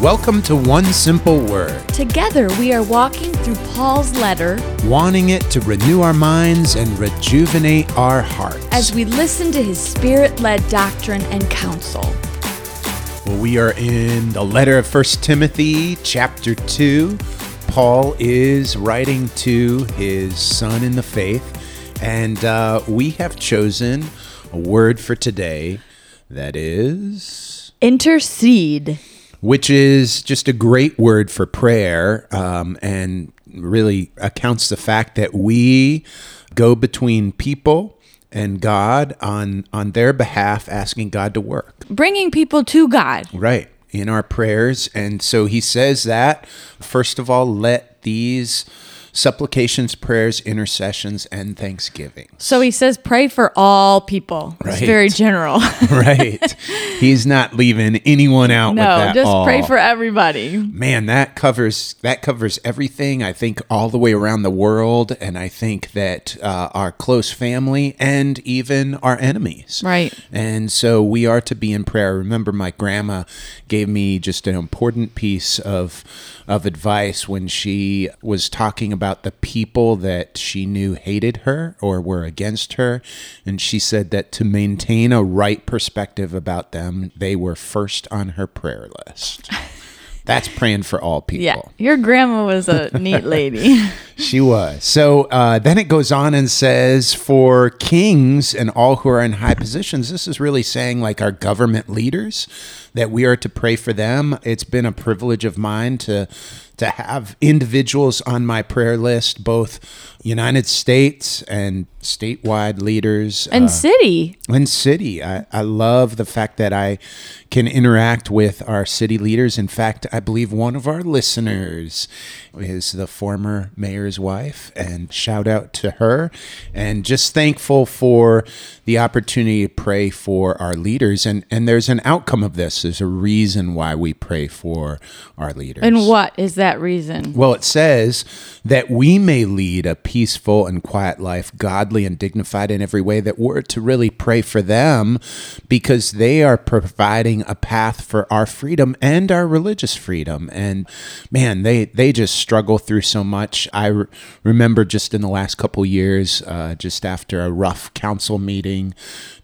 Welcome to One Simple Word, Together, we are walking through Paul's letter wanting it to renew our minds and rejuvenate our hearts. as we listen to his spirit led doctrine and counsel. Well, we are in the letter of First Timothy, chapter 2. Paul is writing to his son in the faith, and uh, we have chosen a word for today that is Intercede. Which is just a great word for prayer um, and really accounts the fact that we go between people and God on on their behalf asking God to work Bringing people to God. right in our prayers and so he says that first of all let these supplications prayers intercessions and thanksgiving So he says, pray for all people. It's Right. very general. right he's not leaving anyone out with no, just pray for everybody. man that covers that covers everything i think all the way around the world and i think that uh, our close family and even our enemies Right. and so we are to be in prayer I remember my grandma gave me just an important piece of of advice when she was talking about the people that she knew hated her or were against her and she said that to maintain a right perspective about them they were first on her prayer list that's praying for all people Yeah. Your grandma was a neat lady. she was. So uh, then it goes on and says, for kings and all who are in high positions, this is really saying, like our government leaders, that we are to pray for them. It's been a privilege of mine to to have individuals on my prayer list, both United States and statewide leaders and uh, city. and city. I, I love the fact that I can interact with our city leaders. In fact, I believe one of our listeners is the former mayor's wife, and shout out to her. And just thankful for the opportunity to pray for our leaders. And, and there's an outcome of this, there's a reason why we pray for our leaders. And what is that reason? Well, it says that we may lead a peaceful and quiet life, godly and dignified in every way, that we're to really pray for them because they are providing a path for our freedom and our religious freedom. And man, they, they just struggle through so much. I re- remember just in the last couple years, uh, just after a rough council meeting,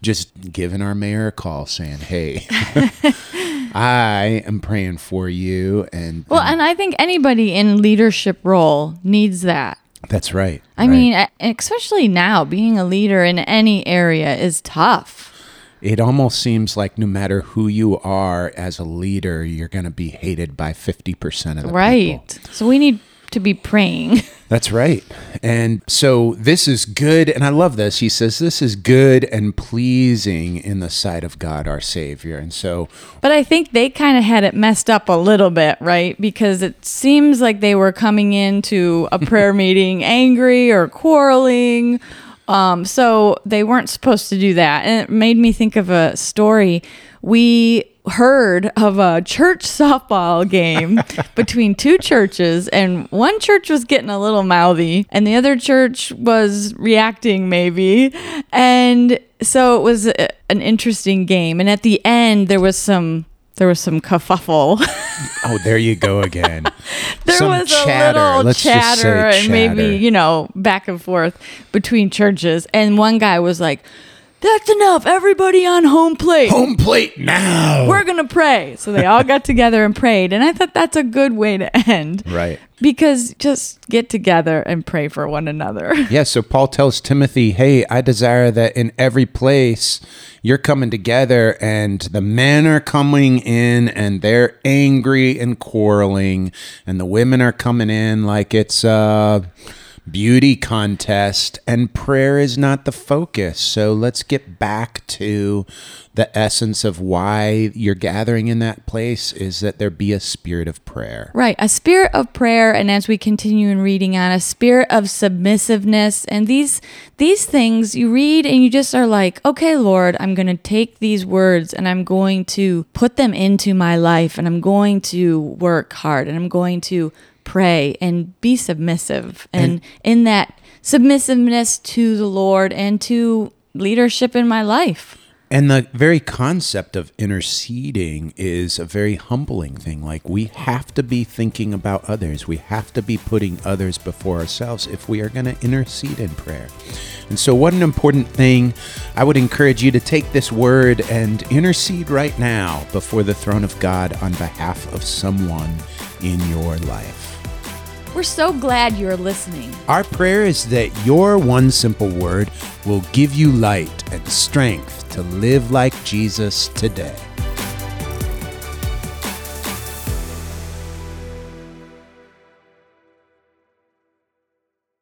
just giving our mayor a call saying, hey, I am praying for you. And Well, and I think anybody in leadership role needs that. that's right. I mean, e- especially now, being a leader in any area is tough. it almost seems like no matter who you are as a leader, you're going to be hated by 50% of the Right. people. Right. So we need to be praying. That's right. And so this is good. And I love this. He says, This is good and pleasing in the sight of God, our Savior. And so, But I think they kind of had it messed up a little bit, right? Because it seems like they were coming into a prayer meeting angry or quarreling. Um, so they weren't supposed to do that. And it made me think of a story. We heard of a church softball game between two churches, and one church was getting a little mouthy, and the other church was reacting, maybe. And so it was a, an interesting game. And at the end, there was some. There was some kerfuffle. oh, there you go again. there Some was a chatter. little Let's chatter and maybe you know back and forth between churches and one guy was like that's enough. Everybody on home plate. Home plate now. we're gonna pray. So they all got together and prayed. And i thought that's a good way to end. Right. because just get together and pray for one another. Yeah, so Paul tells Timothy, "Hey, I desire that in every place you're coming together and the men are coming in and they're angry and quarreling and the women are coming in like it's a beauty contest and prayer is not the focus. So let's get back to the essence of why you're gathering in that place is that there be a spirit of prayer. Right, a spirit of prayer, and as we continue in reading on, a spirit of submissiveness, and these these things you read and you just are like, okay, Lord, I'm going to take these words and I'm going to put them into my life, and I'm going to work hard, and I'm going to pray and be submissive, and in that submissiveness to the Lord and to leadership in my life. And the very concept of interceding is a very humbling thing. Like, we have to be thinking about others. We have to be putting others before ourselves if we are going to intercede in prayer. And so, what an important thing. I would encourage you to take this word and intercede right now before the throne of God on behalf of someone in your life. We're so glad you're listening. Our prayer is that your one simple word will give you light and strength to live like Jesus today.